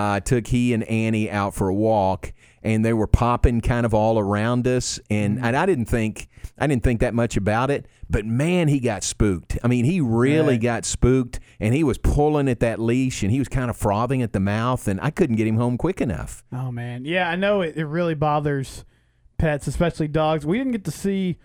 I took he and Annie out for a walk, and they were popping kind of all around us, and, mm-hmm. and I didn't think I didn't think that much about it, but man, he got spooked. I mean, he really Right. got spooked, and he was pulling at that leash, and he was kind of frothing at the mouth, and I couldn't get him home quick enough. Oh man, yeah, I know it, it really bothers pets, especially dogs. We didn't get to see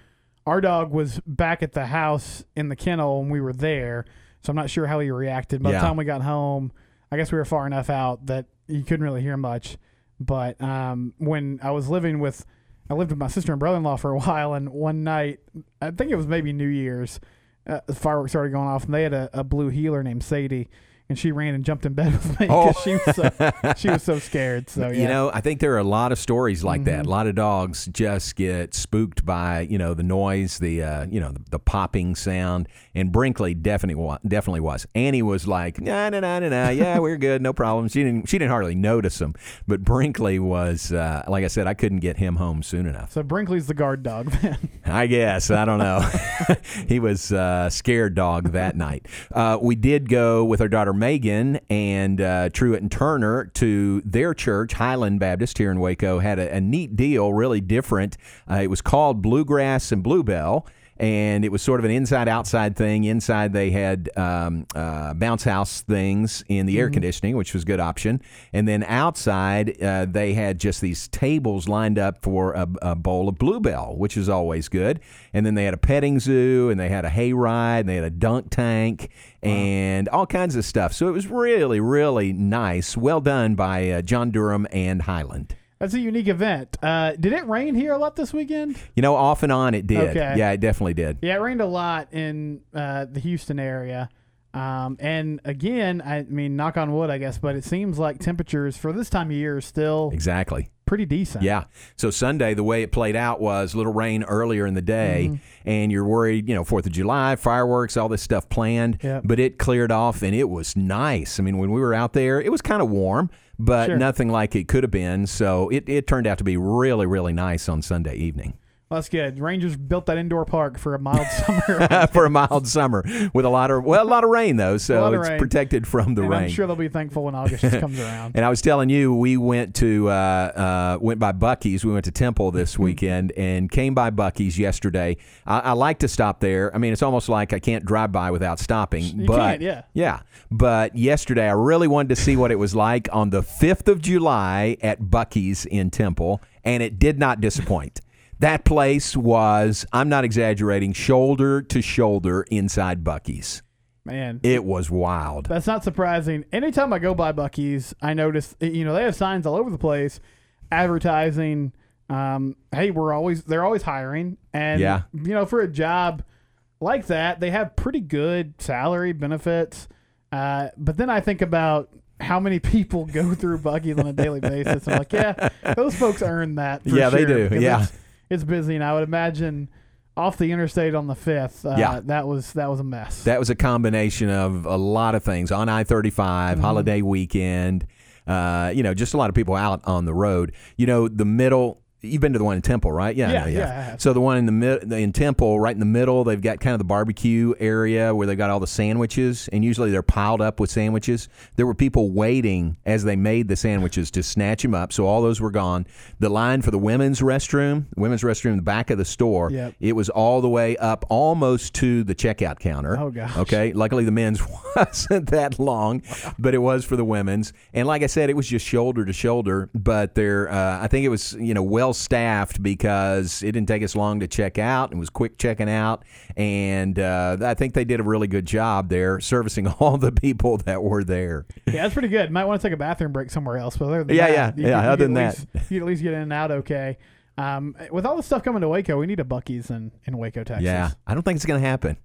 our dog was back at the house in the kennel when we were there, so I'm not sure how he reacted. By Yeah. the time we got home, I guess we were far enough out that you couldn't really hear much. But um, when I was living with, I lived with my sister and brother-in-law for a while, and one night, I think it was maybe New Year's, uh, the fireworks started going off, and they had a, a blue heeler named Sadie. And she ran and jumped in bed with me because Oh. she was so, she was so scared. So yeah. You know, I think there are a lot of stories like that. A lot of dogs just get spooked by you know the noise, the uh, you know the, the popping sound. And Brinkley definitely wa- definitely was. Annie was like, nah, nah, nah, nah, nah. Yeah, we're good, no problem. She didn't she didn't hardly notice him. But Brinkley was uh, like I said, I couldn't get him home soon enough. So Brinkley's the guard dog then. I guess I don't know. he was uh, scared dog that night. Uh, we did go with our daughter Megan and uh, Truett and Turner to their church, Highland Baptist here in Waco. Had a, a neat deal, really different. Uh, it was called Bluegrass and Bluebell. And it was sort of an inside outside thing. Inside, they had um, uh, bounce house things in the air conditioning, which was a good option. And then outside, uh, they had just these tables lined up for a, a bowl of bluebell, which is always good. And then they had a petting zoo, and they had a hay ride, and they had a dunk tank, and all kinds of stuff. So it was really, really nice. Well done by uh, John Durham and Highland. That's a unique event. Uh, did it rain here a lot this weekend? You know, off and on it did. Okay. Yeah, it definitely did. Yeah, it rained a lot in uh, the Houston area. Um, and again, I mean, knock on wood, I guess, but it seems like temperatures for this time of year are still Exactly. pretty decent. Yeah. So Sunday, the way it played out was a little rain earlier in the day, Mm-hmm. and you're worried, you know, Fourth of July, fireworks, all this stuff planned. Yep. But it cleared off, and it was nice. I mean, when we were out there, it was kind of warm, but Sure. nothing like it could have been. So it, it turned out to be really, really nice on Sunday evening Well, that's good. Rangers built that indoor park for a mild summer. for a mild summer with a lot of well, a lot of rain though, so it's rain. protected from the and rain. I'm sure they'll be thankful when August comes around. And I was telling you, we went to uh, uh, went by Buc-ee's. We went to Temple this Mm-hmm. weekend and came by Buc-ee's yesterday. I, I like to stop there. I mean, it's almost like I can't drive by without stopping. You but yeah. yeah. But yesterday, I really wanted to see what it was like on the fifth of July at Buc-ee's in Temple, and it did not disappoint. That place was, I'm not exaggerating, shoulder to shoulder inside Buc-ee's. Man, It was wild. That's not surprising. Anytime I go by Buc-ee's, I notice you know they have signs all over the place advertising. Um, hey, we're always they're always hiring, and Yeah. you know for a job like that, they have pretty good salary benefits. Uh, but then I think about how many people go through Buc-ee's on a daily basis. I'm like, yeah, those folks earn that. Yeah, they do. Yeah. It's, busy, and I would imagine off the interstate on the fifth. Uh, Yeah. that was that was a mess. That was a combination of a lot of things on I 35, Mm-hmm. holiday weekend, uh, you know, just a lot of people out on the road. You know, the middle. You've been to the one in Temple, right? Yeah, Yeah, yeah, I. So the one in the mid, in Temple, right in the middle, they've got kind of the barbecue area where they've got all the sandwiches, and usually they're piled up with sandwiches. There were people waiting as they made the sandwiches to snatch them up, so all those were gone. The line for the women's restroom, the women's restroom in the back of the store, Yep. it was all the way up almost to the checkout counter. Oh, gosh. Okay. Luckily, the men's wasn't that long, but it was for the women's. And like I said, it was just shoulder to shoulder. But they're, uh, I think it was, you know, well staffed because it didn't take us long to check out. It was quick checking out, and uh, I think they did a really good job there servicing all the people that were there. Yeah, that's pretty good. Might want to take a bathroom break somewhere else, but other than Yeah, that, yeah, yeah, could- other than at that. you at least get in and out okay. Um, with all the stuff coming to Waco, we need a Buc-ee's in, in Waco, Texas. Yeah, I don't think it's going to happen.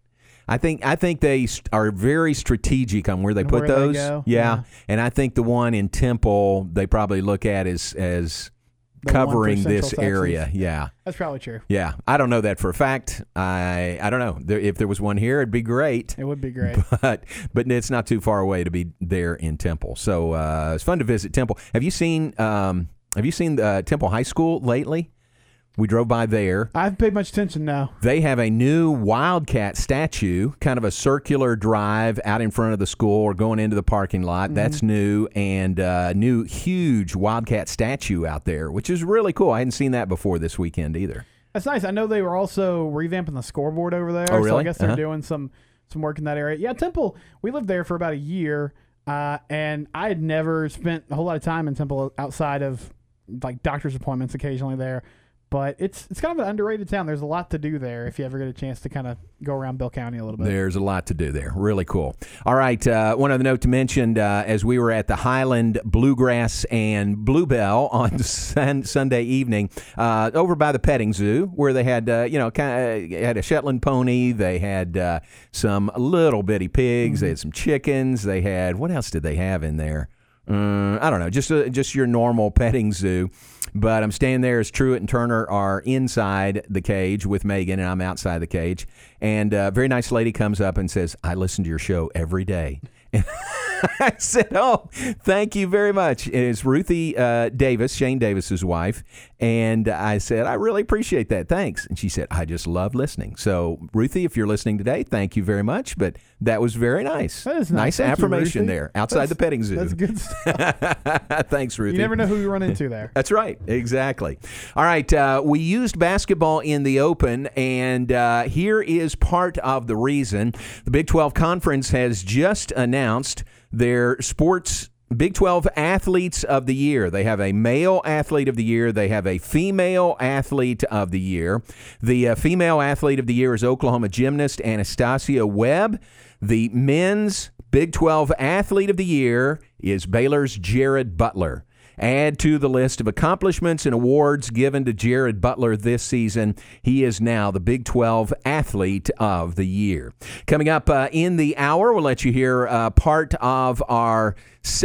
I think I think they st- are very strategic on where they And put where they those. go, Yeah. yeah. and I think the one in Temple they probably look at as as The one for covering this area. Yeah, That's probably true. yeah. I don't know that for a fact. I I don't know there, if there was one here, it'd be great. It would be great. But but it's not too far away to be there in Temple. So uh, it's fun to visit Temple. Have you seen um, Have you seen uh, Temple High School lately? We drove by there. I haven't paid much attention now. They have a new Wildcat statue, kind of a circular drive out in front of the school or going into the parking lot. That's new, and uh, new huge Wildcat statue out there, which is really cool. I hadn't seen that before this weekend either. That's nice. I know they were also revamping the scoreboard over there. Oh, really? So I guess they're Uh-huh. doing some some work in that area. Yeah, Temple. We lived there for about a year, uh, and I had never spent a whole lot of time in Temple outside of like doctor's appointments occasionally there. But it's it's kind of an underrated town. There's a lot to do there if you ever get a chance to kind of go around Bell County a little bit. There's a lot to do there. Really cool. All right. Uh, one other note to mention uh, as we were at the Highland Bluegrass and Bluebell on sun- Sunday evening uh, over by the petting zoo, where they had, uh, you know, kind of had a Shetland pony. They had uh, some little bitty pigs. They had some chickens. They had, what else did they have in there? Uh, I don't know, just uh, just your normal petting zoo. But I'm staying there as Truett and Turner are inside the cage with Megan, and I'm outside the cage. And a very nice lady comes up and says, "I listen to your show every day." And I said, "Oh, thank you very much." It's Ruthie uh, Davis, Shane Davis's wife, and I said, "I really appreciate that. Thanks." And she said, "I just love listening." So, Ruthie, if you're listening today, thank you very much. But that was very nice. That is nice. You, affirmation Ruthie. there outside That's- the petting zoo. That's good stuff. Thanks, Ruthie. you never know who you run into there. That's right. Exactly. All right. Uh, we used basketball in the open, and uh, here is part of the reason. The Big 12 Conference has just announced their sports. Big 12 Athletes of the Year. They have a male athlete of the year. They have a female athlete of the year. The uh, female athlete of the year is Oklahoma gymnast Anastasia Webb. The men's Big 12 athlete of the year is Baylor's Jared Butler. Add to the list of accomplishments and awards given to Jared Butler this season. He is now the Big 12 Athlete of the Year. Coming up uh, in the hour, we'll let you hear uh, part of our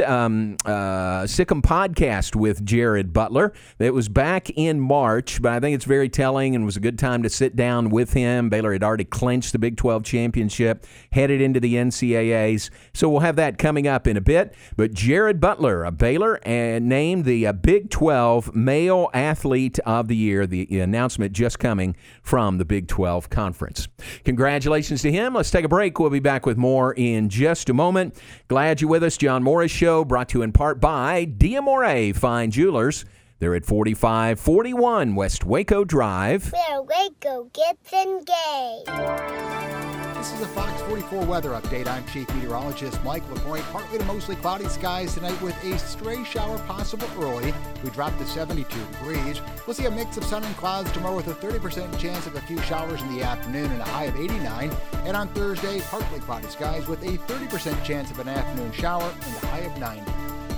um, uh, Sic 'Em podcast with Jared Butler. It was back in March, but I think it's very telling and was a good time to sit down with him. Baylor had already clinched the Big 12 championship, headed into the NCAAs. So we'll have that coming up in a bit. But Jared Butler a Baylor and named the uh, Big 12 Male Athlete of the Year. The announcement just coming from the Big 12 Conference. Congratulations to him. Let's take a break. We'll be back with more in just a moment. Glad you're with us. John Morris Show brought to you in part by Diamore Fine Jewelers. They're at 4541 West Waco Drive. Where Waco gets engaged. This is a Fox 44 weather update. I'm Chief Meteorologist Mike LaPointe. Partly to mostly cloudy skies tonight with a stray shower possible early. We drop to 72 degrees. We'll see a mix of sun and clouds tomorrow with a 30% chance of a few showers in the afternoon and a high of 89. And on Thursday, partly cloudy skies with a 30% chance of an afternoon shower and a high of 90.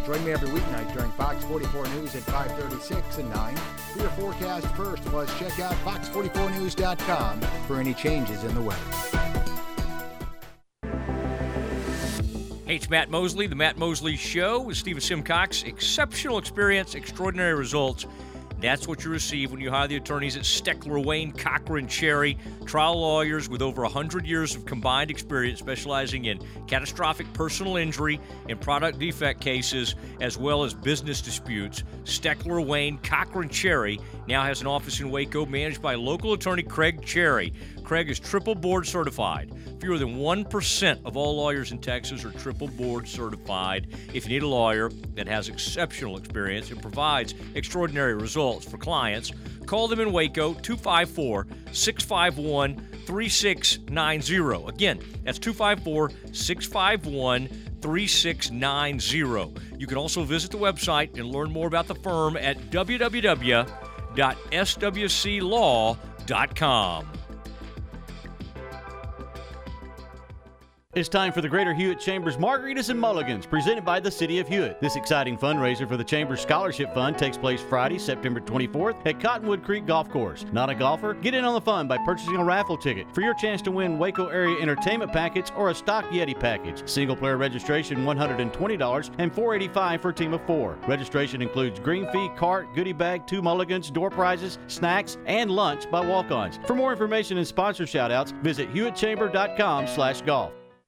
Join me every weeknight during Fox 44 News at 536 and 9 for your forecast first. Plus, check out fox44news.com for any changes in the weather. Hey, it's Matt Mosley, The Matt Mosley Show with Stephen Simcox. Exceptional experience, extraordinary results. That's what you receive when you hire the attorneys at Steckler, Wayne, Cochran, Cherry, trial lawyers with over 100 years of combined experience specializing in catastrophic personal injury and product defect cases, as well as business disputes. Steckler, Wayne, Cochran, Cherry now has an office in Waco managed by local attorney Craig Cherry. Craig is triple board certified. Fewer than 1% of all lawyers in Texas are triple board certified. If you need a lawyer that has exceptional experience and provides extraordinary results for clients, call them in Waco 254 651 3690. Again, that's 254 651 3690. You can also visit the website and learn more about the firm at www.swclaw.com. It's time for the Greater Hewitt Chambers Margaritas and Mulligans, presented by the City of Hewitt. This exciting fundraiser for the Chambers Scholarship Fund takes place Friday, September 24th at Cottonwood Creek Golf Course. Not a golfer? Get in on the fun by purchasing a raffle ticket for your chance to win Waco area entertainment packets or a stock Yeti package. Single player registration $120 and $485 for a team of four. Registration includes green fee, cart, goodie bag, two mulligans, door prizes, snacks, and lunch by walk-ons. For more information and sponsor shoutouts, visit hewittchamber.com slash golf.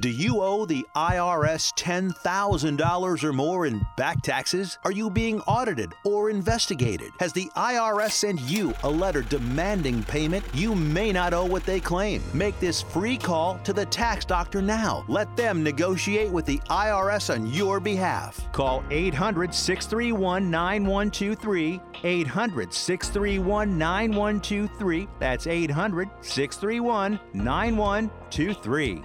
Do you owe the IRS $10,000 or more in back taxes? Are you being audited or investigated? Has the IRS sent you a letter demanding payment? You may not owe what they claim. Make this free call to the tax doctor now. Let them negotiate with the IRS on your behalf. Call 800 631 9123. 800 631 9123. That's 800 631 9123.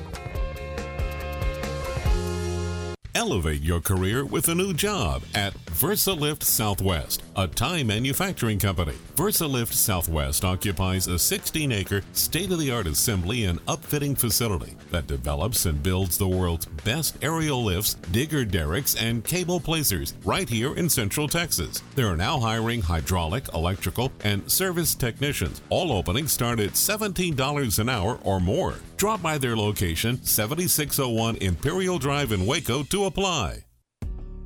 Elevate your career with a new job at VersaLift Southwest, a tie manufacturing company. VersaLift Southwest occupies a 16 acre, state of the art assembly and upfitting facility that develops and builds the world's best aerial lifts, digger derricks, and cable placers right here in Central Texas. They are now hiring hydraulic, electrical, and service technicians. All openings start at $17 an hour or more. Drop by their location, 7601 Imperial Drive in Waco, to apply.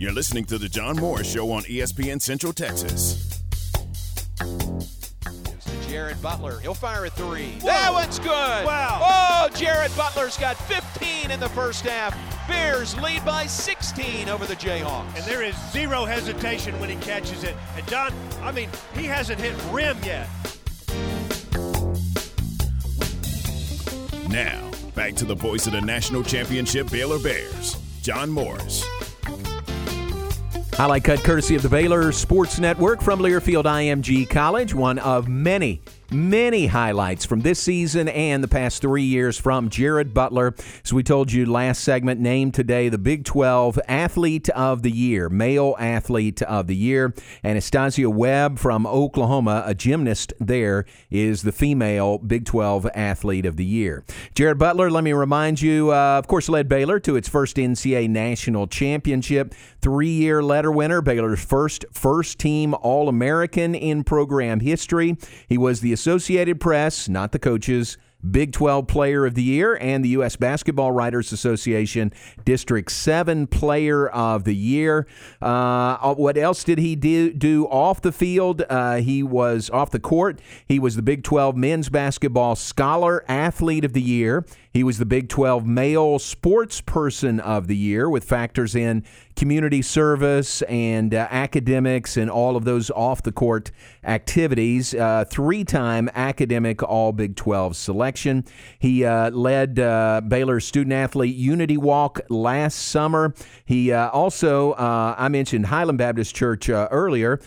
You're listening to The John Morris Show on ESPN Central Texas. Jared Butler. He'll fire a three. Whoa. That one's good. Wow. Oh, Jared Butler's got 15 in the first half. Bears lead by 16 over the Jayhawks. And there is zero hesitation when he catches it. And Don, I mean, he hasn't hit rim yet. Now, back to the voice of the national championship Baylor Bears, John Morris. Highlight cut courtesy of the Baylor Sports Network from Learfield IMG College, one of many many highlights from this season and the past three years from Jared Butler. As we told you last segment, named today the Big 12 Athlete of the Year, Male Athlete of the Year. Anastasia Webb from Oklahoma, a gymnast there, is the female Big 12 Athlete of the Year. Jared Butler, let me remind you, uh, of course, led Baylor to its first NCAA national championship. Three year letter winner, Baylor's first first team All American in program history. He was the Associated Press, not the coaches, Big 12 Player of the Year and the U.S. Basketball Writers Association District 7 Player of the Year. Uh, what else did he do, do off the field? Uh, he was off the court. He was the Big 12 Men's Basketball Scholar Athlete of the Year. He was the Big 12 Male Sports Person of the Year with factors in community service and uh, academics and all of those off the court activities. Uh, Three time academic All Big 12 selection. He uh, led uh, Baylor's student athlete Unity Walk last summer. He uh, also, uh, I mentioned Highland Baptist Church earlier.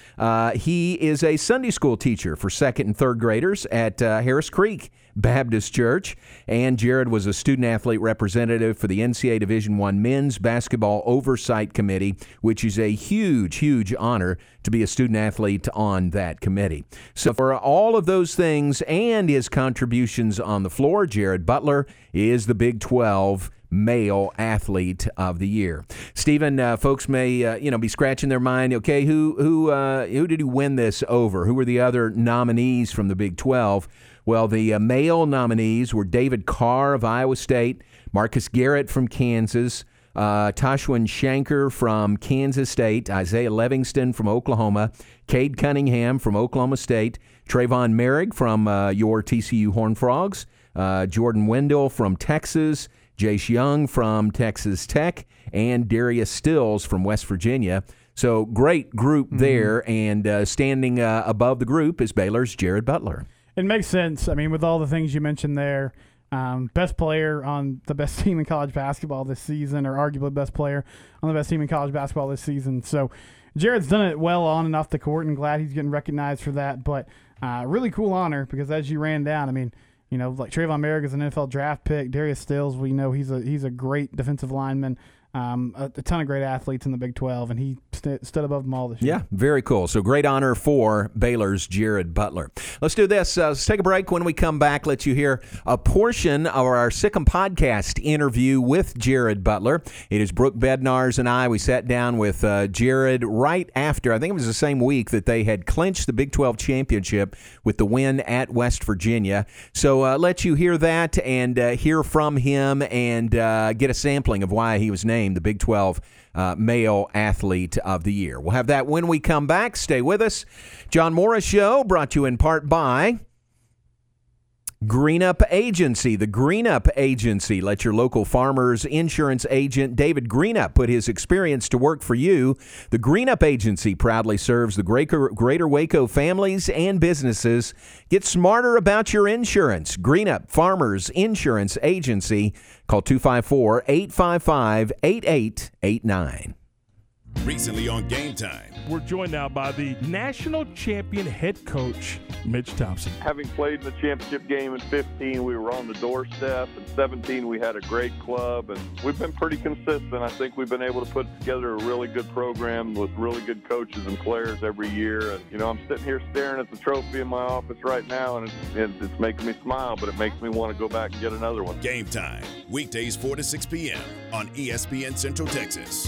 he is a Sunday school teacher for second and third graders at Harris Creek. Baptist Church, and Jared was a student athlete representative for the NCAA Division One Men's Basketball Oversight Committee, which is a huge, huge honor to be a student athlete on that committee. So for all of those things and his contributions on the floor, Jared Butler is the Big 12 male athlete of the year. Stephen, uh, folks may uh, you know be scratching their mind. Okay, who who uh, who did he win this over? Who were the other nominees from the Big 12? Well, the uh, male nominees were David Carr of Iowa State, Marcus Garrett from Kansas, uh, Tejaswin Shankar from Kansas State, Isaiah Livingston from Oklahoma, Cade Cunningham from Oklahoma State, Trevon Moehrig from uh, your TCU Horn Frogs, uh, Jordan Wendell from Texas, Jace Young from Texas Tech, and Darius Stills from West Virginia. So great group Mm-hmm. there, and uh, standing uh, above the group is Baylor's Jared Butler. It makes sense. I mean, with all the things you mentioned there, um, best player on the best team in college basketball this season, or arguably best player on the best team in college basketball this season. So Jared's done it well on and off the court, and glad he's getting recognized for that. But uh, really cool honor because as you ran down, I mean, you know, like Trevon Moehrig is an NFL draft pick. Darius Stills, we know he's a he's a great defensive lineman. Um, a, a ton of great athletes in the Big 12, and he st- stood above them all this year. Yeah, very cool. So great honor for Baylor's Jared Butler. Let's do this. Uh, let's take a break. When we come back, let you hear a portion of our Sic 'Em podcast interview with Jared Butler. It is Brooke Bednars and I. We sat down with uh, Jared right after, I think it was the same week that they had clinched the Big 12 championship with the win at West Virginia. So uh, let you hear that and uh, hear from him and uh, get a sampling of why he was named the Big 12 uh, Male Athlete of the Year. We'll have that when we come back. Stay with us. John Morris Show brought to you in part by. Greenup Agency, the Greenup Agency. Let your local farmers insurance agent David Greenup put his experience to work for you. The Greenup Agency proudly serves the Greater, Greater Waco families and businesses. Get smarter about your insurance. Greenup Farmers Insurance Agency. Call 254 855 8889. Recently on Game Time. We're joined now by the national champion head coach, Mitch Thompson. Having played in the championship game in 15, we were on the doorstep. In 17, we had a great club, and we've been pretty consistent. I think we've been able to put together a really good program with really good coaches and players every year. And you know, I'm sitting here staring at the trophy in my office right now, and it's, it- it's making me smile, but it makes me want to go back and get another one. Game Time. Weekdays 4 to 6 p.m. on ESPN Central Texas.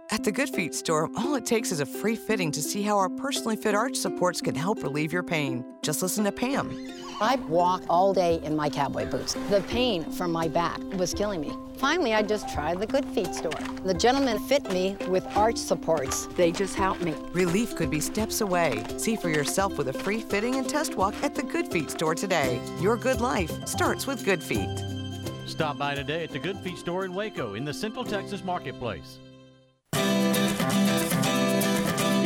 At the Good Feet store, all it takes is a free fitting to see how our personally fit arch supports can help relieve your pain. Just listen to Pam. I walk all day in my cowboy boots. The pain from my back was killing me. Finally, I just tried the Good Feet store. The gentleman fit me with arch supports. They just helped me. Relief could be steps away. See for yourself with a free fitting and test walk at the Good Feet store today. Your good life starts with Good Feet. Stop by today at the Good Feet store in Waco in the Central Texas Marketplace.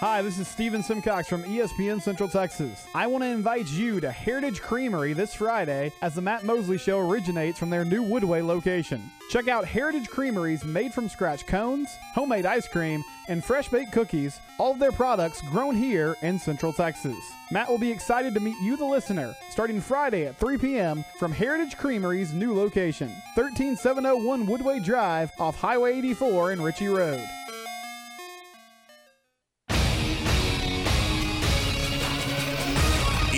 Hi, this is Steven Simcox from ESPN Central Texas. I want to invite you to Heritage Creamery this Friday as the Matt Mosley Show originates from their new Woodway location. Check out Heritage Creamery's made from scratch cones, homemade ice cream, and fresh baked cookies, all of their products grown here in Central Texas. Matt will be excited to meet you, the listener, starting Friday at 3 p.m. from Heritage Creamery's new location, 13701 Woodway Drive off Highway 84 in Ritchie Road.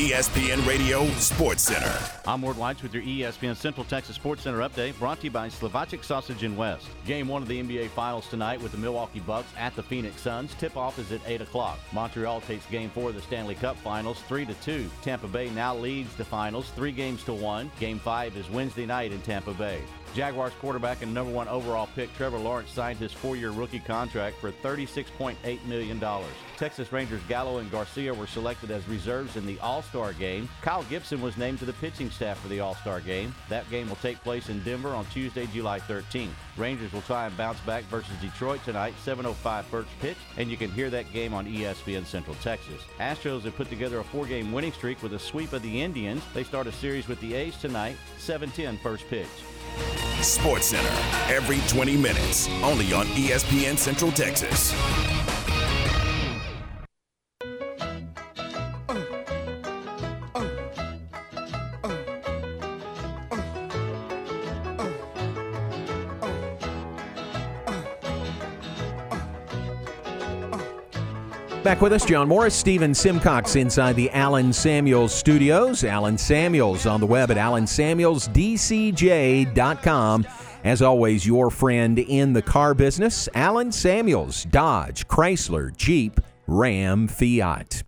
ESPN Radio Sports Center. I'm Ward White with your ESPN Central Texas Sports Center update brought to you by Slovacek Sausage in West. Game one of the NBA Finals tonight with the Milwaukee Bucks at the Phoenix Suns. Tip off is at 8 o'clock. Montreal takes game four of the Stanley Cup Finals 3 to 2. Tampa Bay now leads the finals three games to one. Game five is Wednesday night in Tampa Bay. Jaguars quarterback and number one overall pick Trevor Lawrence signed his four year rookie contract for $36.8 million. Texas Rangers Gallo and Garcia were selected as reserves in the All Star game. Kyle Gibson was named to the pitching staff for the All Star game. That game will take place in Denver on Tuesday, July 13th. Rangers will try and bounce back versus Detroit tonight, 7.05 first pitch, and you can hear that game on ESPN Central Texas. Astros have put together a four game winning streak with a sweep of the Indians. They start a series with the A's tonight, 7.10 first pitch. Sports Center every 20 minutes, only on ESPN Central Texas. Back with us, John Morris, Stephen Simcox inside the Allen Samuels studios. Allen Samuels on the web at allensamuelsdcj.com. As always, your friend in the car business, Allen Samuels, Dodge, Chrysler, Jeep, Ram, Fiat.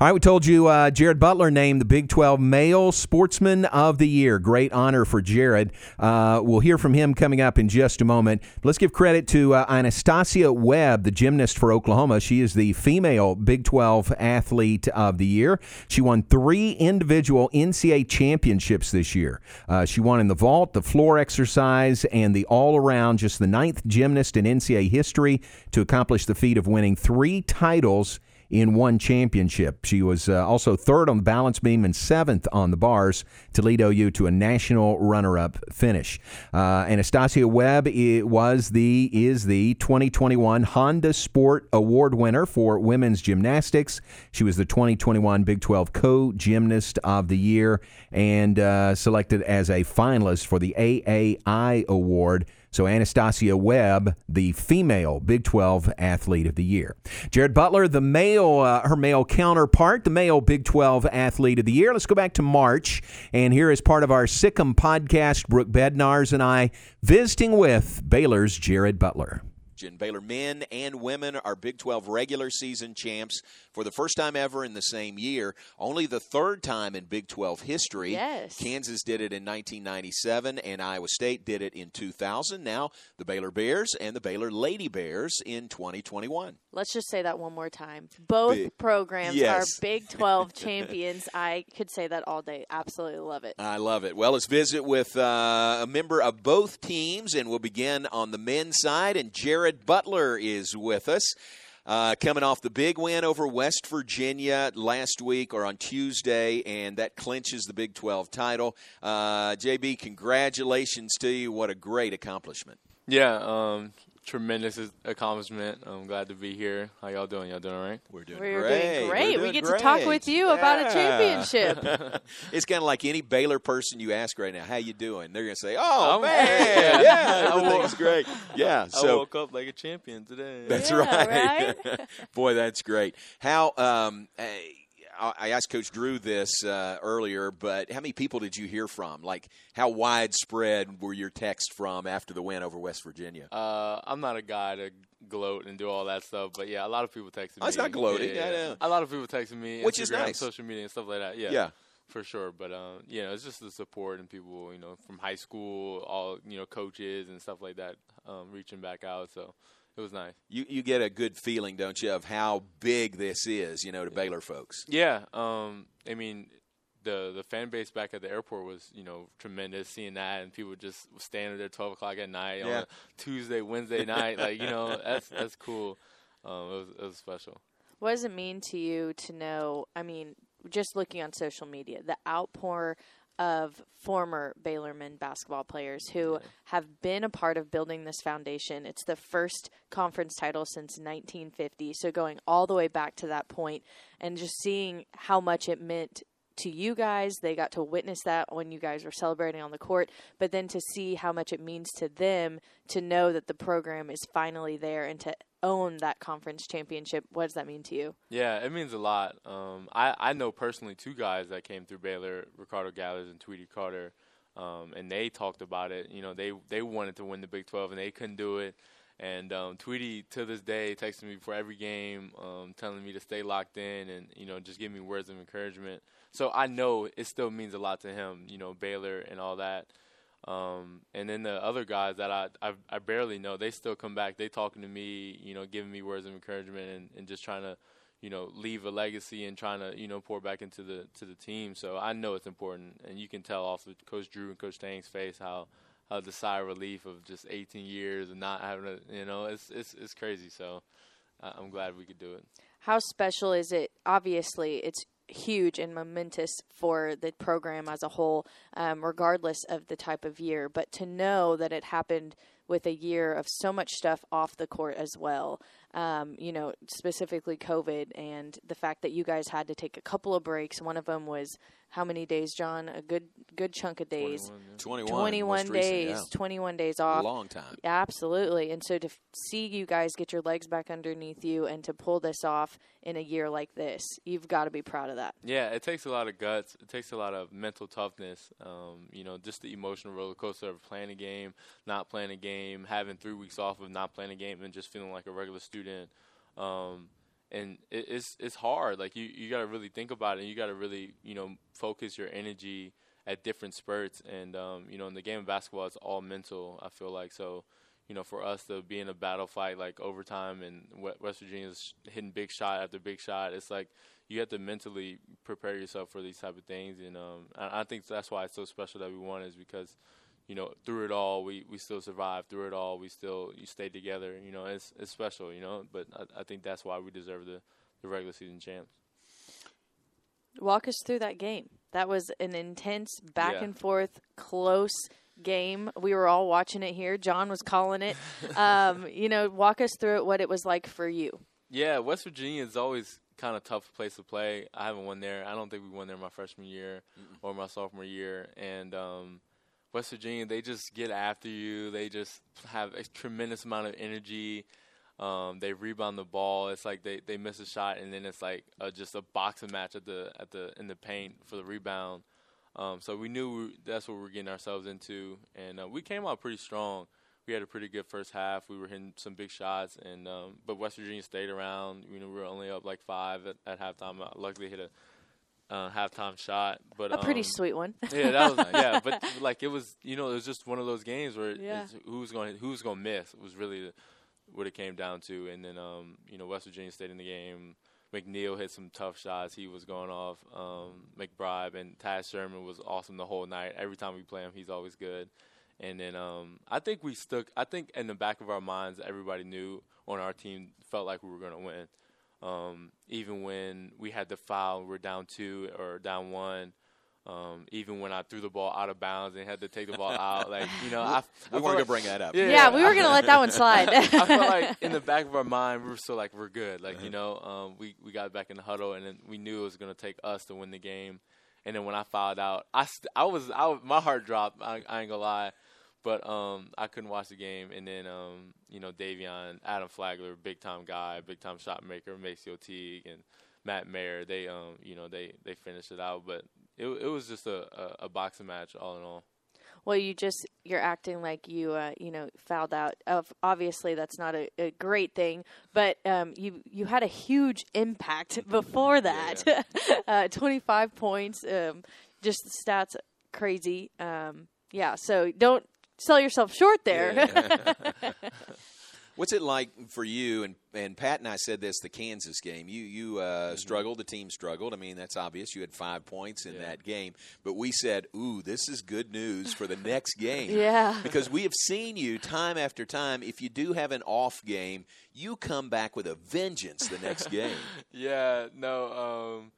All right, we told you uh, Jared Butler named the Big 12 Male Sportsman of the Year. Great honor for Jared. Uh, we'll hear from him coming up in just a moment. Let's give credit to uh, Anastasia Webb, the gymnast for Oklahoma. She is the female Big 12 Athlete of the Year. She won three individual NCAA championships this year. Uh, she won in the vault, the floor exercise, and the all around, just the ninth gymnast in NCAA history to accomplish the feat of winning three titles in one championship. She was uh, also third on the balance beam and seventh on the bars to lead OU to a national runner-up finish. Uh, Anastasia Webb was the is the 2021 Honda Sport Award winner for women's gymnastics. She was the 2021 Big 12 Co-Gymnast of the Year and uh, selected as a finalist for the AAI Award. So Anastasia Webb, the female Big 12 Athlete of the Year. Jared Butler, the male, uh, her male counterpart, the male Big 12 Athlete of the Year. Let's go back to March, and here is part of our Sic 'Em podcast. Brooke Bednars and I visiting with Baylor's Jared Butler. Baylor men and women are Big 12 regular season champs for the first time ever in the same year. Only the third time in Big 12 history. Yes. Kansas did it in 1997 and Iowa State did it in 2000. Now the Baylor Bears and the Baylor Lady Bears in 2021. Let's just say that one more time. Both Big- programs Yes. are Big 12 champions. I could say that all day. Absolutely love it. I love it. Well, let's visit with uh, a member of both teams, and we'll begin on the men's side. And Jared Butler is with us. Uh, coming off the big win over West Virginia last week or on Tuesday, and that clinches the Big 12 title. Uh, JB, congratulations to you. What a great accomplishment. Yeah, um, tremendous accomplishment. I'm glad to be here. How y'all doing? Y'all doing all right? We're doing We're great. doing We're great. doing we get to talk with you about a championship. it's kind of like any Baylor person you ask right now, "How you doing?" They're going to say, "Oh I'm- man, yeah, I woke- everything's great." Yeah, I so woke up like a champion today. That's right. Boy, that's great. How um, I I asked Coach Drew this uh, earlier, but how many people did you hear from? Like, how widespread were your texts from after the win over West Virginia? Uh, I'm not a guy to gloat and do all that stuff, but yeah, a lot of people texted me. Oh, it's not gloating. Yeah, I yeah. A lot of people texted me, Which is nice. social media, and stuff like that. Yeah, Yeah. for sure. But um, you know, it's just the support and people, you know, from high school, all you know, coaches and stuff like that, um, reaching back out. So it was nice. You you get a good feeling, don't you, of how big this is, you know, to Baylor folks. Yeah, um, I mean, the the fan base back at the airport was you know tremendous. Seeing that and people just standing there twelve o'clock at night on Yeah. a Tuesday, Wednesday night, like you know that's that's cool. Um, it was it was special. What does it mean to you to know? I mean, just looking on social media, the outpour of former Baylor men basketball players who have been a part of building this foundation. It's the first conference title since 1950, so going all the way back to that point, and just seeing how much it meant to you guys. They got to witness that when you guys were celebrating on the court, but then to see how much it means to them to know that the program is finally there and to own that conference championship. What does that mean to you? Yeah, it means a lot. Um, I I know personally two guys that came through Baylor, Ricardo Gathers and Tweety Carter, um, and they talked about it. You know, they they wanted to win the Big 12 and they couldn't do it. And um, Tweety to this day texts me before every game, um, telling me to stay locked in and you know just give me words of encouragement. So I know it still means a lot to him. You know, Baylor and all that. Um, and then the other guys that I, I I barely know, they still come back. They talking to me, you know, giving me words of encouragement and, and just trying to, you know, leave a legacy and trying to, you know, pour back into the to the team. So I know it's important, and you can tell off of Coach Drew and Coach Tang's face how how the sigh of relief of just 18 years and not having a, you know, it's it's it's crazy. So I'm glad we could do it. How special is it? Obviously, it's huge and momentous for the program as a whole, um, regardless of the type of year. But to know that it happened with a year of so much stuff off the court as well, um, you know, specifically COVID and the fact that you guys had to take a couple of breaks. One of them was how many days, John? A good good chunk of days. 21, 21 most days. recent, yeah. 21 days off. A long time. Absolutely. And so to f- see you guys get your legs back underneath you and to pull this off in a year like this, you've got to be proud of that. Yeah, it takes a lot of guts. It takes a lot of mental toughness. Um, you know, just the emotional roller coaster of playing a game, not playing a game, having three weeks off of not playing a game, and just feeling like a regular student. Um, and it, it's it's hard. Like you, you got to really think about it. And you got to really, you know, focus your energy at different spurts. And um, you know, in the game of basketball, it's all mental. I feel like so. You know, for us to be in a battle fight like overtime and We- West Virginia's hitting big shot after big shot, it's like you have to mentally prepare yourself for these type of things. And um, I, I think that's why it's so special that we won is because you know, through it all, we, we still survived. Through it all, we still you stayed together. You know, it's it's special. You know, but I, I think that's why we deserve the, the regular season champs. Walk us through that game. That was an intense, back Yeah. and forth, close game. We were all watching it here. John was calling it. um, you know, walk us through it, what it was like for you. Yeah, West Virginia is always kind of tough place to play. I haven't won there. I don't think we won there my freshman year or my sophomore year. And um, West Virginia, they just get after you. They just have a tremendous amount of energy. Um, they rebound the ball. It's like they, they miss a shot, and then it's like uh, just a boxing match at the at the in the paint for the rebound. Um, so we knew we, that's what we were getting ourselves into, and uh, we came out pretty strong. We had a pretty good first half. We were hitting some big shots, and um, but West Virginia stayed around. You know, we were only up like five at, at halftime. I luckily hit a uh, halftime shot, but A pretty um, sweet one. yeah, that was yeah. But like it was, you know, it was just one of those games where Yeah. who's going who's going to miss was really what it came down to. And then um, you know, West Virginia stayed in the game. McNeil hit some tough shots. He was going off. Um, McBride and Taz Sherman was awesome the whole night. Every time we play him, he's always good. And then um, I think we stuck. I think in the back of our minds, everybody knew on our team felt like we were going to win. Um, even when we had the foul, we're down two or down one. Um, even when I threw the ball out of bounds and had to take the ball out, like you know, I, I We felt weren't gonna bring that up. Yeah, Yeah, we were gonna let that one slide. I felt like in the back of our mind, we were still like we're good. Like you know, um, we we got back in the huddle, and then we knew it was gonna take us to win the game. And then when I fouled out, I st- I was I was- my heart dropped. I, I ain't gonna lie, but um, I couldn't watch the game. And then um, you know, Davion, Adam Flagler, big time guy, big time shot maker, MaCio Teague, and Matt Mayer. They um, you know, they they finished it out, but it it was just a, a, a boxing match all in all. Well, you just you're acting like you uh, you know fouled out. Of obviously that's not a, a great thing, but um, you you had a huge impact before that. uh, Twenty five points, um, just the stats crazy. Um, yeah, so don't sell yourself short there. What's it like for you? And, and Pat and I said this the Kansas game. You you Mm-hmm. uh, struggled. The team struggled. I mean that's obvious. You had five points in that game. But we said, "Ooh, this is good news for the next game." Yeah. because we have seen you time after time. If you do have an off game, you come back with a vengeance the next game. Yeah, no. Um,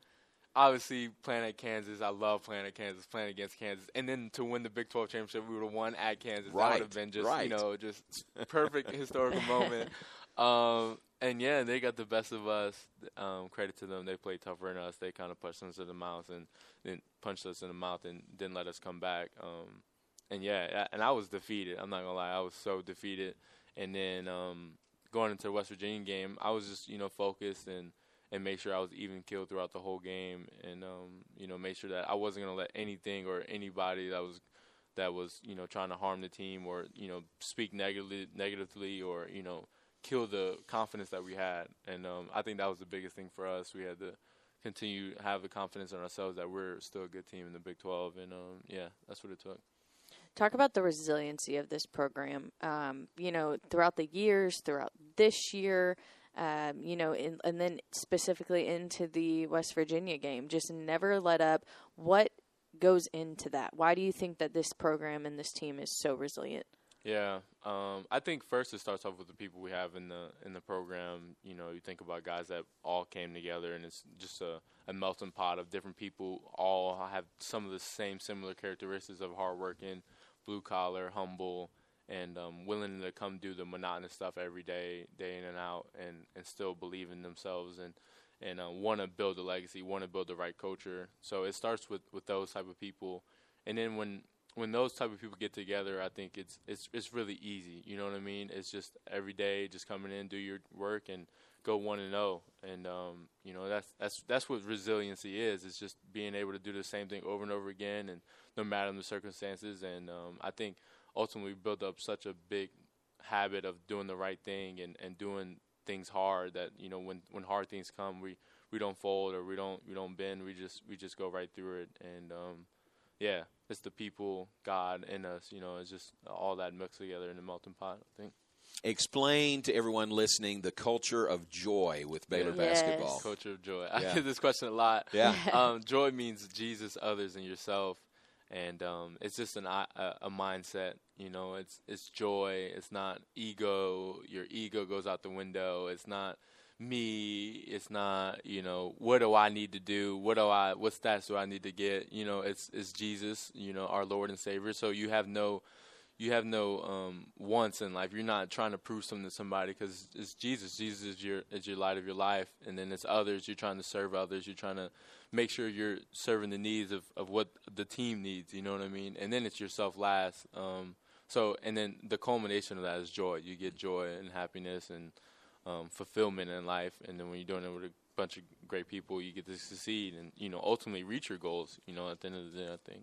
obviously, playing at Kansas, I love playing at Kansas, playing against Kansas, and then to win the Big 12 championship, we would have won at Kansas. That would have been just, right. you know, just perfect historical moment. Um, and yeah, they got the best of us. Um, credit to them, they played tougher than us. They kind of punched us in the mouth and then punched us in the mouth and didn't let us come back. Um, and yeah, and I was defeated. I'm not gonna lie, I was so defeated. And then um, going into the West Virginia game, I was just you know focused and and make sure I was even killed throughout the whole game, and um, you know make sure that I wasn't gonna let anything or anybody that was that was you know trying to harm the team or you know speak negatively negatively or you know kill the confidence that we had. And um, I think that was the biggest thing for us. We had to continue have the confidence in ourselves that we're still a good team in the Big 12. And um, yeah, that's what it took. Talk about the resiliency of this program. Um, you know, throughout the years, throughout this year, um, you know, in, and then specifically into the West Virginia game, just never let up. What goes into that? Why do you think that this program and this team is so resilient? Yeah, um, I think first it starts off with the people we have in the in the program. You know, you think about guys that all came together, and it's just a, a melting pot of different people. All have some of the same similar characteristics of hard hardworking, blue collar, humble, and um, willing to come do the monotonous stuff every day, day in and out, and and still believe in themselves and and uh, want to build a legacy, want to build the right culture. So it starts with with those type of people, and then when when those type of people get together, I think it's it's it's really easy. You know what I mean? It's just every day, just coming in, do your work, and go one and zero. And um, you know that's that's that's what resiliency is. It's just being able to do the same thing over and over again, and no matter the circumstances. And um, I think ultimately we built up such a big habit of doing the right thing and, and doing things hard that you know when when hard things come, we we don't fold or we don't we don't bend. We just we just go right through it. And um, yeah, it's the people, God, in us. You know, it's just all that mixed together in the melting pot. I think. Explain to everyone listening the culture of joy with Baylor Yes. basketball. Culture of joy. I Yeah. get this question a lot. Yeah. um, joy means Jesus, others, and yourself, and um, it's just an i- a, a mindset. You know, it's it's joy. It's not ego. Your ego goes out the window. It's not me. It's not you know what do I need to do? What do I? What stats do I need to get? You know, it's it's Jesus. You know, our Lord and Savior. So you have no you have no um, wants in life. You're not trying to prove something to somebody because it's Jesus. Jesus is your is your light of your life, and then it's others. You're trying to serve others. You're trying to make sure you're serving the needs of, of what the team needs. You know what I mean? And then it's yourself last. Um, so and then the culmination of that is joy. You get joy and happiness and um, fulfillment in life. And then when you're doing it with a bunch of great people, you get to succeed and you know ultimately reach your goals. You know at the end of the day, I think.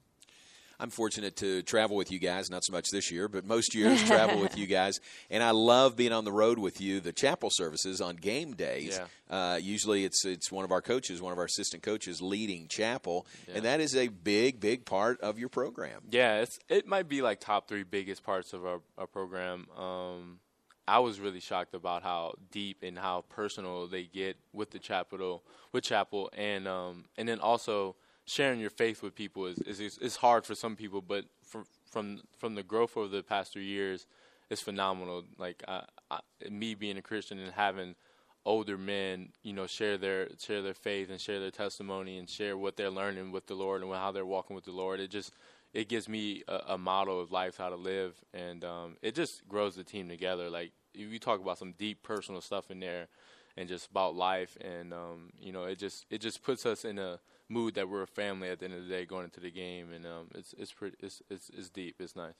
I'm fortunate to travel with you guys, not so much this year, but most years travel with you guys. And I love being on the road with you, the chapel services on game days. Uh, usually it's it's one of our coaches, one of our assistant coaches leading chapel, and that is a big, big part of your program. Yeah, it's it might be like top three biggest parts of our, our program. Um, I was really shocked about how deep and how personal they get with the chapel, with chapel, and um, and then also sharing your faith with people is is, is, hard for some people, but from from from the growth over the past three years, it's phenomenal. Like I, I, me being a Christian and having older men, you know, share their share their faith and share their testimony and share what they're learning with the Lord and how they're walking with the Lord. It just it gives me a, a model of life how to live, and um, it just grows the team together. Like you talk about some deep personal stuff in there, and just about life, and um, you know, it just it just puts us in a mood that we're a family at the end of the day going into the game, and um, it's it's pretty it's, it's it's deep. It's nice.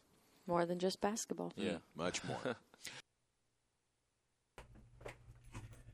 More than just basketball. Yeah, much more.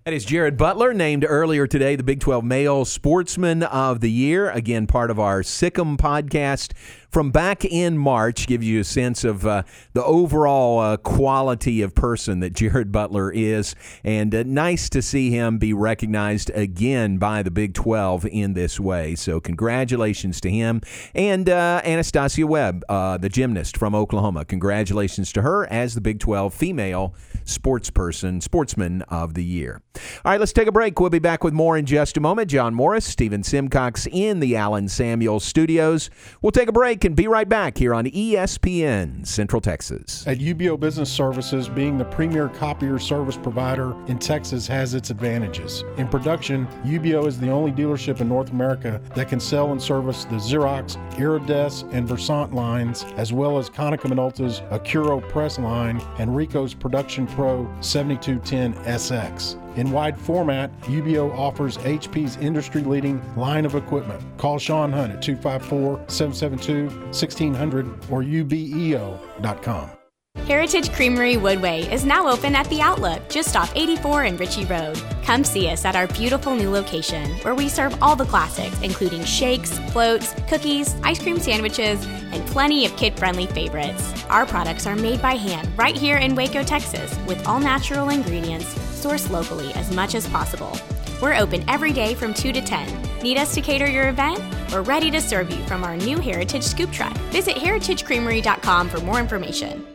That is Jared Butler, named earlier today the Big 12 Male Sportsman of the Year. Again, part of our Sic 'Em podcast from back in March. Gives you a sense of uh, the overall uh, quality of person that Jared Butler is. And uh, nice to see him be recognized again by the Big 12 in this way. So, congratulations to him. And uh, Anastasia Webb, uh, the gymnast from Oklahoma. Congratulations to her as the Big 12 Female Sportsperson, Sportsman of the Year. All right, let's take a break. We'll be back with more in just a moment. John Morris, Stephen Simcox in the Allen Samuels studios. We'll take a break and be right back here on ESPN Central Texas. At UBEO Business Services, being the premier copier service provider in Texas has its advantages. In production, UBEO is the only dealership in North America that can sell and service the Xerox, Iridesse, and Versant lines, as well as Konica Minolta's Accurio press line and Ricoh's Production Pro 7210 SX. In wide format, UBEO offers HP's industry leading line of equipment. Call Sean Hunt at 254 772 1600 or ubeo.com. Heritage Creamery Woodway is now open at the Outlook, just off 84 and Ritchie Road. Come see us at our beautiful new location, where we serve all the classics, including shakes, floats, cookies, ice cream sandwiches, and plenty of kid friendly favorites. Our products are made by hand right here in Waco, Texas, with all natural ingredients sourced locally as much as possible. We're open every day from 2 to 10. Need us to cater your event? We're ready to serve you from our new Heritage Scoop Truck. Visit heritagecreamery.com for more information.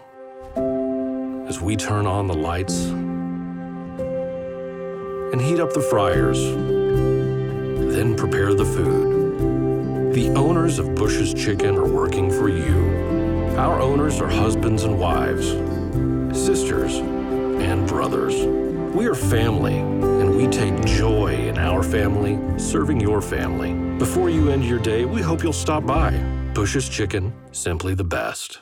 as we turn on the lights and heat up the fryers, then prepare the food. The owners of Bush's Chicken are working for you. Our owners are husbands and wives, sisters and brothers. We are family, and we take joy in our family serving your family. Before you end your day, we hope you'll stop by. Bush's Chicken, simply the best.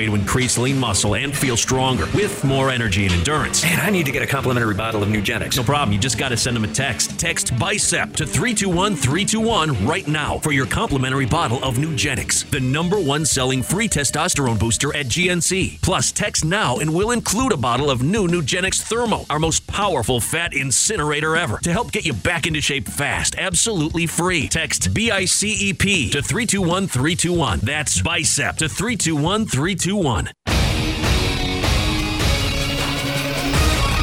to increase lean muscle and feel stronger with more energy and endurance. Man, I need to get a complimentary bottle of Nugenix. No problem. You just got to send them a text. Text BICEP to 321 321 right now for your complimentary bottle of Nugenix, the number one selling free testosterone booster at GNC. Plus, text now and we'll include a bottle of new Nugenix Thermo, our most powerful fat incinerator ever, to help get you back into shape fast, absolutely free. Text BICEP to 321 321. That's BICEP to 321 321.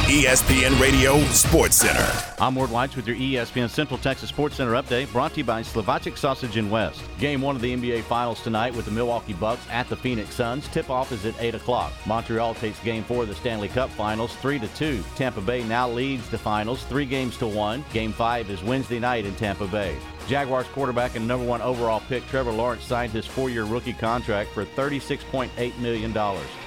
ESPN Radio Sports Center. I'm Ward Whites with your ESPN Central Texas Sports Center update brought to you by Slovacek Sausage in West. Game one of the NBA Finals tonight with the Milwaukee Bucks at the Phoenix Suns. Tip off is at 8 o'clock. Montreal takes game four of the Stanley Cup Finals 3 to 2. Tampa Bay now leads the finals three games to one. Game five is Wednesday night in Tampa Bay. Jaguars quarterback and number one overall pick Trevor Lawrence signed his four year rookie contract for $36.8 million.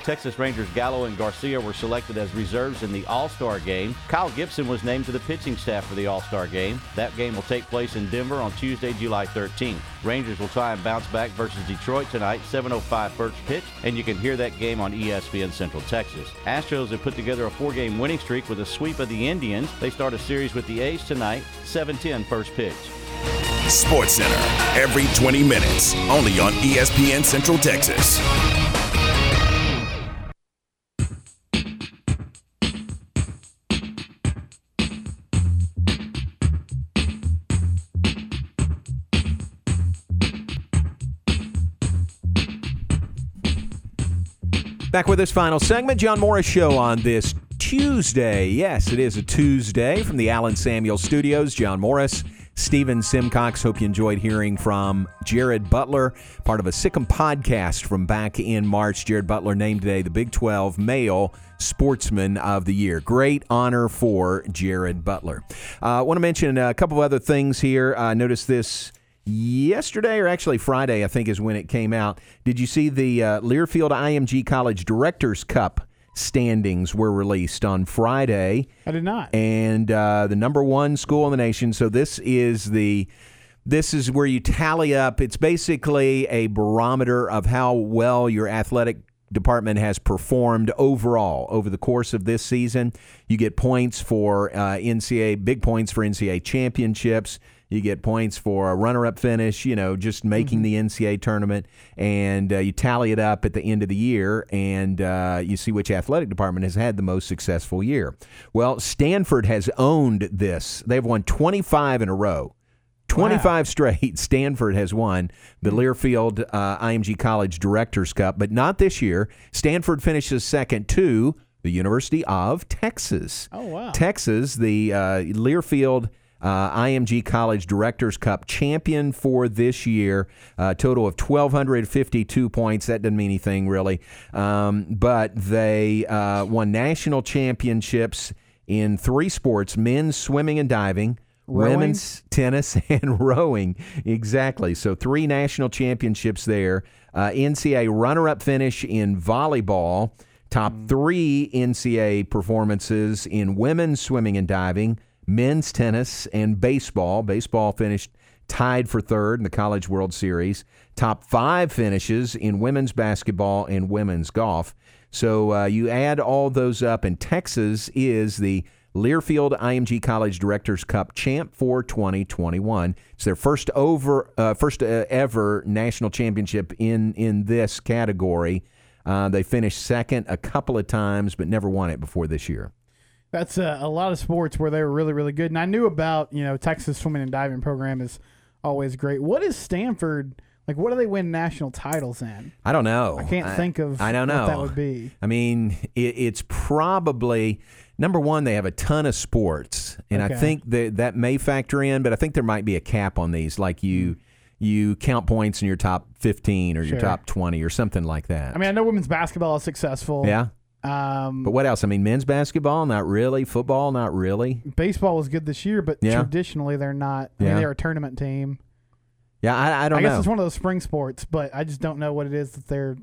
Texas Rangers Gallo and Garcia were selected as reserves in the All Star game. Kyle Gibson was named to the pitching staff for the All Star game. That game will take place in Denver on Tuesday, July 13th. Rangers will try and bounce back versus Detroit tonight, 7.05 first pitch, and you can hear that game on ESPN Central Texas. Astros have put together a four game winning streak with a sweep of the Indians. They start a series with the A's tonight, 7.10 first pitch. Sports Center, every 20 minutes, only on ESPN Central Texas. Back with this final segment, John Morris Show on this Tuesday. Yes, it is a Tuesday from the Allen Samuels Studios. John Morris, Stephen Simcox. Hope you enjoyed hearing from Jared Butler, part of a Sic 'Em podcast from back in March. Jared Butler named today the Big 12 Male Sportsman of the Year. Great honor for Jared Butler. I uh, want to mention a couple of other things here. I uh, noticed this yesterday or actually Friday, I think is when it came out. Did you see the uh, Learfield IMG College Directors Cup standings were released on Friday? I did not. And uh, the number one school in the nation. So this is the. This is where you tally up. It's basically a barometer of how well your athletic department has performed overall over the course of this season. You get points for uh, NCAA, big points for NCAA championships. You get points for a runner-up finish, you know, just making mm-hmm. the NCAA tournament, and uh, you tally it up at the end of the year, and uh, you see which athletic department has had the most successful year. Well, Stanford has owned this; they've won 25 in a row. 25 straight. Stanford has won the Learfield uh, IMG College Directors Cup, but not this year. Stanford finishes second to the University of Texas. Oh, wow. Texas, the uh, Learfield uh, IMG College Directors Cup champion for this year. A total of 1,252 points. That doesn't mean anything really. Um, but they uh, won national championships in three sports men's swimming and diving. Rowing? Women's tennis and rowing. Exactly. So, three national championships there. Uh, NCAA runner up finish in volleyball. Top three NCAA performances in women's swimming and diving, men's tennis, and baseball. Baseball finished tied for third in the College World Series. Top five finishes in women's basketball and women's golf. So uh, you add all those up, and Texas is the Learfield IMG College Directors Cup champ for 2021. It's their first over, uh, first uh, ever national championship in in this category. Uh, they finished second a couple of times, but never won it before this year. That's uh, a lot of sports where they were really, really good. And I knew about, you know, Texas swimming and diving program is always great. What is Stanford like? What do they win national titles in? I don't know. I can't think of I don't know what that would be. I mean, it, it's probably number one. They have a ton of sports, and I think that that may factor in. But I think there might be a cap on these, like you you count points in your top fifteen or your top twenty or something like that. I mean, I know women's basketball is successful. yeah. Um, But what else? I mean, men's basketball, not really. Football, not really. baseball was good this year, but Yeah. traditionally they're not. I mean, Yeah. they're a tournament team. Yeah, I, I don't I guess know. it's one of those spring sports, but I just don't know what it is that they're.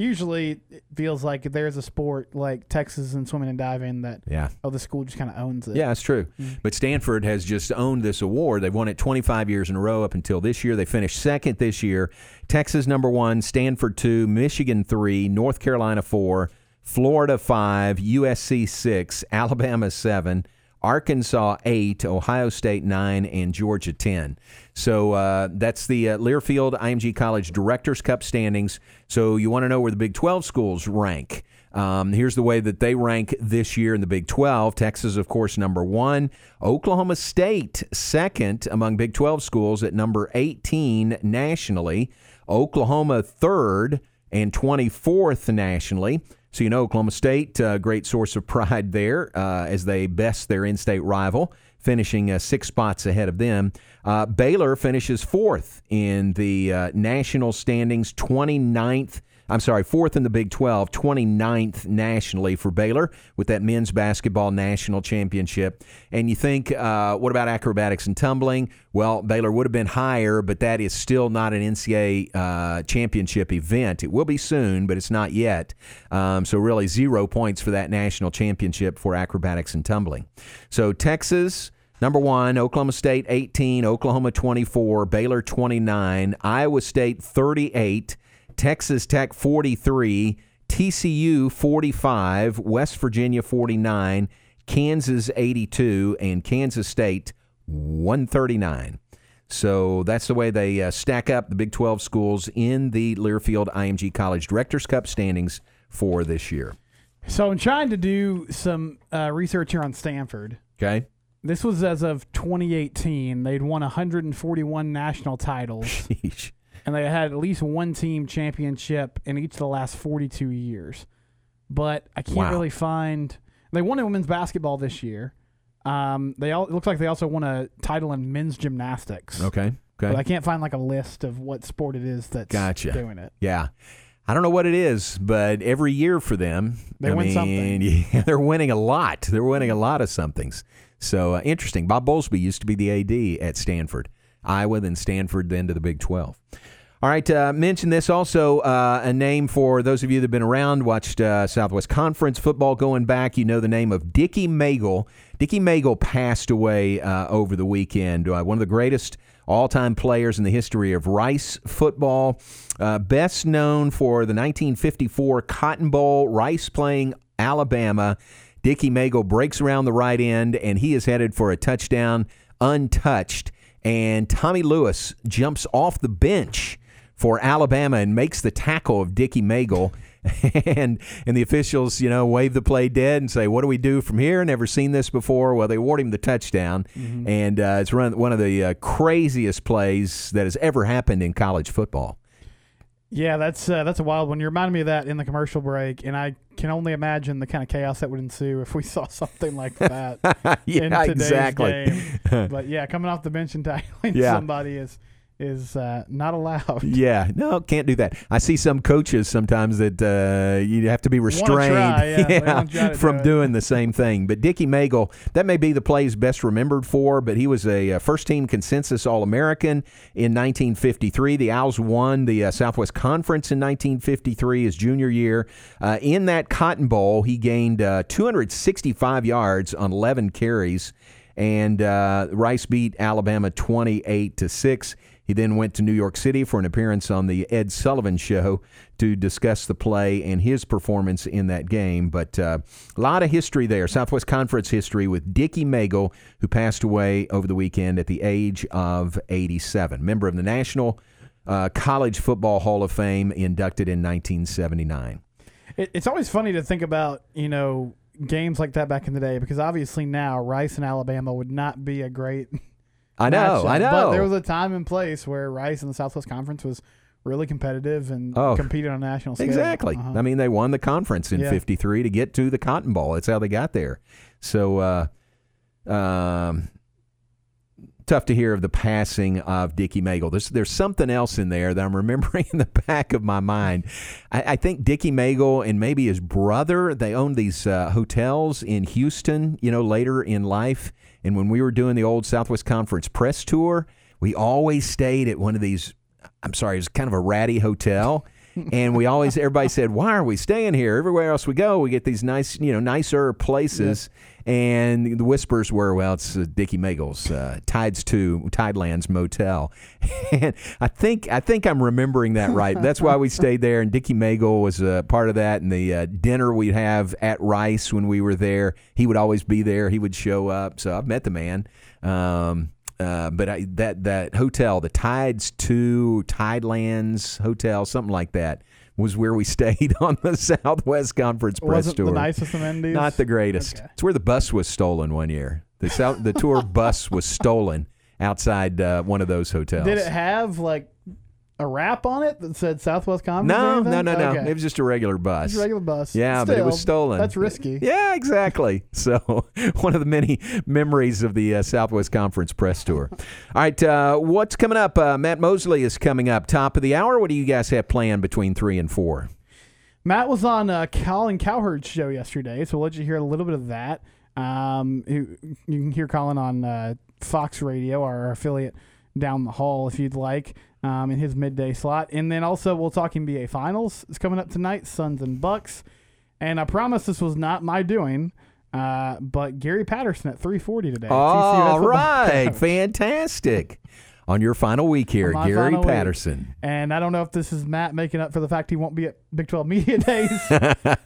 Usually, it feels like if there's a sport like Texas and swimming and diving that Yeah. oh the school just kind of owns it. Yeah, that's true. But Stanford has just owned this award. They've won it 25 years in a row up until this year. They finished second this year. Texas number one, Stanford two, Michigan three, North Carolina four, Florida five, USC six, Alabama seven. Arkansas eight, Ohio State nine, and Georgia ten. So uh, that's the uh, Learfield IMG College Directors Cup standings. So you want to know where the Big 12 schools rank. Um, here's the way that they rank this year in the Big 12. Texas, of course, number one. Oklahoma State, second among Big 12 schools at number 18 nationally. Oklahoma, third and 24th nationally. So, you know, Oklahoma State, uh, great source of pride there uh, as they best their in state rival, finishing uh, six spots ahead of them. Uh, Baylor finishes fourth in the uh, national standings, 29th. I'm sorry, fourth in the Big 12, 29th nationally for Baylor with that men's basketball national championship. And you think, uh, what about acrobatics and tumbling? Well, Baylor would have been higher, but that is still not an NCAA uh, championship event. It will be soon, but it's not yet. Um, so, really, zero points for that national championship for acrobatics and tumbling. So, Texas. Number one, Oklahoma State 18, Oklahoma 24, Baylor 29, Iowa State 38, Texas Tech 43, TCU 45, West Virginia 49, Kansas 82, and Kansas State 139. So that's the way they uh, stack up the Big 12 schools in the Learfield IMG College Directors Cup standings for this year. So I'm trying to do some uh, research here on Stanford. Okay. This was as of 2018. They'd won 141 national titles. Sheesh. And they had at least one team championship in each of the last 42 years. But I can't Wow. really find. They won in women's basketball this year. Um, they all, it looks like they also won a title in men's gymnastics. Okay. Okay. But I can't find like a list of what sport it is that's Gotcha. doing it. Yeah. I don't know what it is, but every year for them, They I win mean, something. Yeah, they're winning a lot. They're winning a lot of somethings. So uh, interesting. Bob Bowlesby used to be the AD at Stanford, Iowa, then Stanford, then to the Big 12. All right, uh, mention this also uh, a name for those of you that have been around, watched uh, Southwest Conference football going back. You know the name of Dicky Maegle. Dicky Maegle passed away uh, over the weekend. Uh, one of the greatest all time players in the history of Rice football. Uh, best known for the 1954 Cotton Bowl, Rice playing Alabama. Dicky Maegle breaks around the right end, and he is headed for a touchdown untouched. And Tommy Lewis jumps off the bench for Alabama and makes the tackle of Dicky Maegle. and and the officials, you know, wave the play dead and say, "What do we do from here? Never seen this before." Well, they award him the touchdown, Mm-hmm. and uh, it's run, one of the uh, craziest plays that has ever happened in college football. Yeah, that's uh, that's a wild one. You reminded me of that in the commercial break, and I can only imagine the kind of chaos that would ensue if we saw something like that. Yeah, in today's exactly. game. But yeah, coming off the bench and tackling Yeah. somebody is is uh, not allowed. Yeah, no, can't do that. I see some coaches sometimes that uh, you have to be restrained try, yeah, wanna from do doing the same thing. But Dicky Maegle, that may be the play he's best remembered for, but he was a, uh first team consensus All American in 1953. The Owls won the uh, Southwest Conference in 1953, his junior year. Uh, in that Cotton Bowl, he gained uh, 265 yards on 11 carries, and uh, Rice beat Alabama 28 to 6. He then went to New York City for an appearance on the Ed Sullivan Show to discuss the play and his performance in that game. But uh, a lot of history there, Southwest Conference history with Dicky Maegle, who passed away over the weekend at the age of 87. Member of the National uh, College Football Hall of Fame, inducted in 1979. It's always funny to think about, you know, games like that back in the day because obviously now Rice and Alabama would not be a great. I know, matchup. I know. But there was a time and place where Rice and the Southwest Conference was really competitive and Oh, competed on national scale. Exactly. Uh-huh. I mean, they won the conference in Yeah. '53 to get to the Cotton Bowl. That's how they got there. So, uh, um, tough to hear of the passing of Dicky Maegle. There's there's something else in there that I'm remembering in the back of my mind. I, I think Dicky Maegle and maybe his brother they owned these uh, hotels in Houston. You know, later in life, and when we were doing the old Southwest Conference press tour, we always stayed at one of these. I'm sorry, it was kind of a ratty hotel. and we always everybody said, "Why are we staying here? Everywhere else we go, we get these nice, you know, nicer places." And the whispers were, "Well, it's uh, Dicky Maegle's uh, Tides Two Tidelands Motel," and I think I think I'm remembering that right. That's why we stayed there. And Dicky Maegle was a part of that. And the uh, dinner we'd have at Rice when we were there, he would always be there. He would show up. So I've met the man. Um, uh, but I, that that hotel, the Tides Two Tidelands Hotel, something like that, was where we stayed on the Southwest Conference press Wasn't tour. the nicest of amenities? Not the greatest. It's where the bus was stolen one year. The South, the tour bus was stolen outside uh, one of those hotels. Did it have like a wrap on it that said Southwest Conference? No, no, no, no. Okay. It was just a regular bus. Just a regular bus. Yeah, but it was stolen. That's risky. Yeah, exactly. So one of the many memories of the uh, Southwest Conference press tour. All right, uh, what's coming up? Uh, Matt Mosley is coming up. Top of the hour. What do you guys have planned between three and four? Matt was on uh, Colin Cowherd's show yesterday, so we'll let you hear a little bit of that. Um, you you can hear Colin on uh, Fox Radio, our affiliate down the hall, if you'd like, um, in his midday slot. And then also we'll talk NBA Finals. It's coming up tonight, Suns and Bucks. And I promise this was not my doing, uh, but Gary Patterson at 3:40 today. All right, fantastic. On your final week here, Gary final week. Patterson. And I don't know if this is Matt making up for the fact he won't be at Big 12 Media Days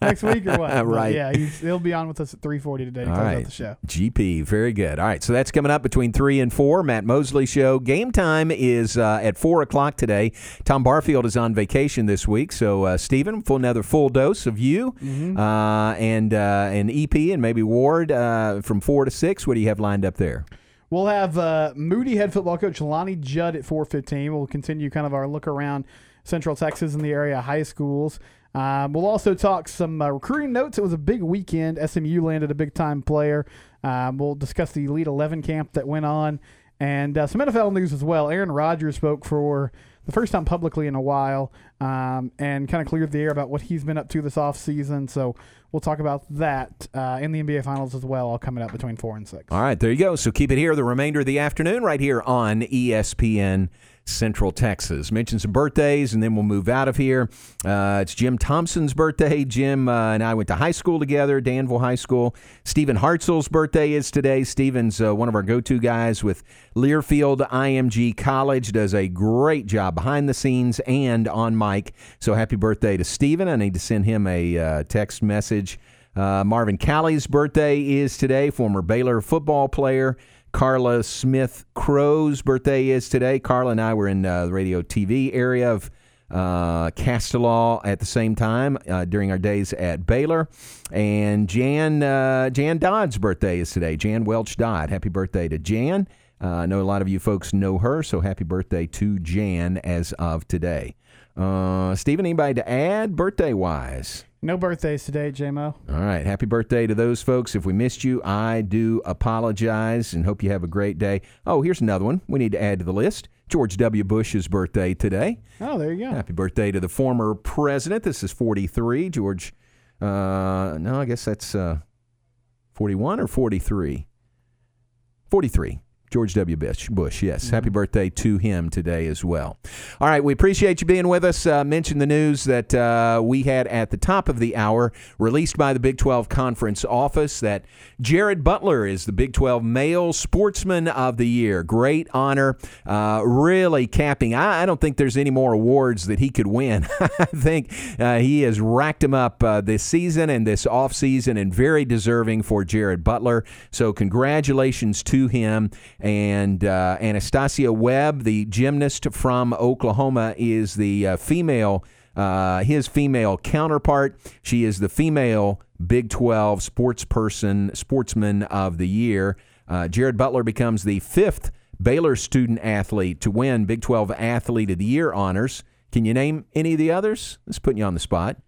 next week or what. But Right. yeah, he's, he'll be on with us at 3:40 today to All close right. out the show. GP, very good. All right, so that's coming up between three and four. Matt Mosley show. Game time is uh, at four o'clock today. Tom Barfield is on vacation this week, so uh, Stephen, full another full dose of you Mm-hmm. uh, and uh, and EP and maybe Ward uh, from four to six. What do you have lined up there? We'll have uh, Moody head football coach Lonnie Judd at 4:15. We'll continue kind of our look around Central Texas and the area high schools. Um, we'll also talk some uh, recruiting notes. It was a big weekend. SMU landed a big time player. Um, we'll discuss the Elite 11 camp that went on and uh, some NFL news as well. Aaron Rodgers spoke for the first time publicly in a while um, and kind of cleared the air about what he's been up to this offseason. So we'll talk about that uh, in the NBA Finals as well, all coming up between 4 and 6. All right, there you go. So keep it here the remainder of the afternoon right here on ESPN Central Texas. Mention some birthdays and then we'll move out of here. Uh, it's Jim Thompson's birthday. Jim uh, and I went to high school together, Danville High School. Stephen Hartzell's birthday is today. Stephen's uh, one of our go to guys with Learfield IMG College, does a great job behind the scenes and on mic. So happy birthday to Stephen. I need to send him a uh, text message. Uh, Marvin Callie's birthday is today, former Baylor football player. Carla Smith Crow's birthday is today. Carla and I were in uh, the radio TV area of uh, Castellaw at the same time uh, during our days at Baylor. And Jan uh, Jan Dodd's birthday is today. Jan Welch Dodd. Happy birthday to Jan. Uh, I know a lot of you folks know her, so happy birthday to Jan as of today. Uh, Stephen, anybody to add birthday wise? No birthdays today, JMO. All right. Happy birthday to those folks. If we missed you, I do apologize and hope you have a great day. Oh, here's another one we need to add to the list. George W. Bush's birthday today. Oh, there you go. Happy birthday to the former president. This is 43. George, uh, no, I guess that's uh, 41 or 43? 43. George W. Bush. Bush, yes. Happy birthday to him today as well. All right, we appreciate you being with us. Uh, mention the news that uh, we had at the top of the hour, released by the Big 12 Conference Office, that Jared Butler is the Big 12 Male Sportsman of the Year. Great honor, uh, really capping. I, I, don't think there's any more awards that he could win. I think uh, he has racked them up uh, this season and this offseason, and very deserving for Jared Butler. So, congratulations to him. And uh, Anastasia Webb, the gymnast from Oklahoma, is the uh, female, uh, his female counterpart. She is the female Big 12 sports person, sportsman of the year. Uh, Jared Butler becomes the fifth Baylor student athlete to win Big 12 Athlete of the Year honors. Can you name any of the others? Let's put you on the spot.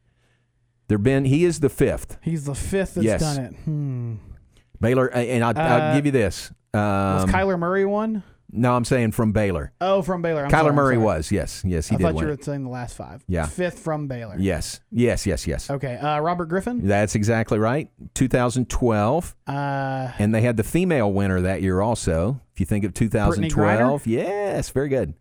There been he is the fifth. He's the fifth that's Yes. done it. Hmm. Baylor, and I'll, I'll Uh, give you this. Um, Was Kyler Murray one? No, I'm saying from Baylor. Oh, from Baylor. I'm Kyler sorry, Murray was, yes, yes, he I did thought win you were saying the last five. Yeah. Fifth from Baylor. Yes, yes, yes, yes. Okay. Uh, Robert Griffin. That's exactly right. 2012, Uh, and they had the female winner that year also. If you think of 2012, yes, very good.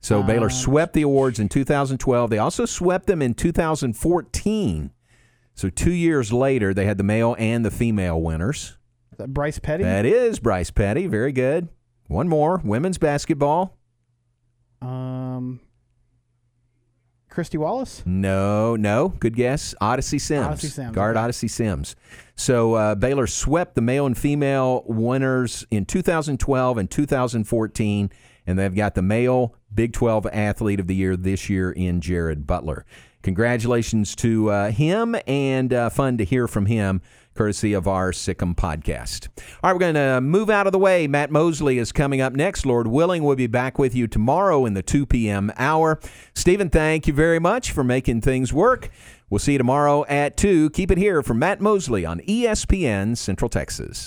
So Baylor Um, swept the awards in 2012. They also swept them in 2014. So two years later, they had the male and the female winners. That Bryce Petty. That is Bryce Petty. Very good. One more. Women's basketball. Um, Kristy Wallace. No, no. Good guess. Odyssey Sims. Odyssey Sims, Guard okay. Odyssey Sims. So uh, Baylor swept the male and female winners in 2012 and 2014, and they've got the male Big 12 Athlete of the Year this year in Jared Butler. Congratulations to uh, him, and uh, fun to hear from him, courtesy of our Sic 'Em podcast. All right, we're going to move out of the way. Matt Mosley is coming up next. Lord willing, we'll be back with you tomorrow in the 2 p.m. hour. Stephen, thank you very much for making things work. We'll see you tomorrow at 2. Keep it here from Matt Mosley on ESPN Central Texas.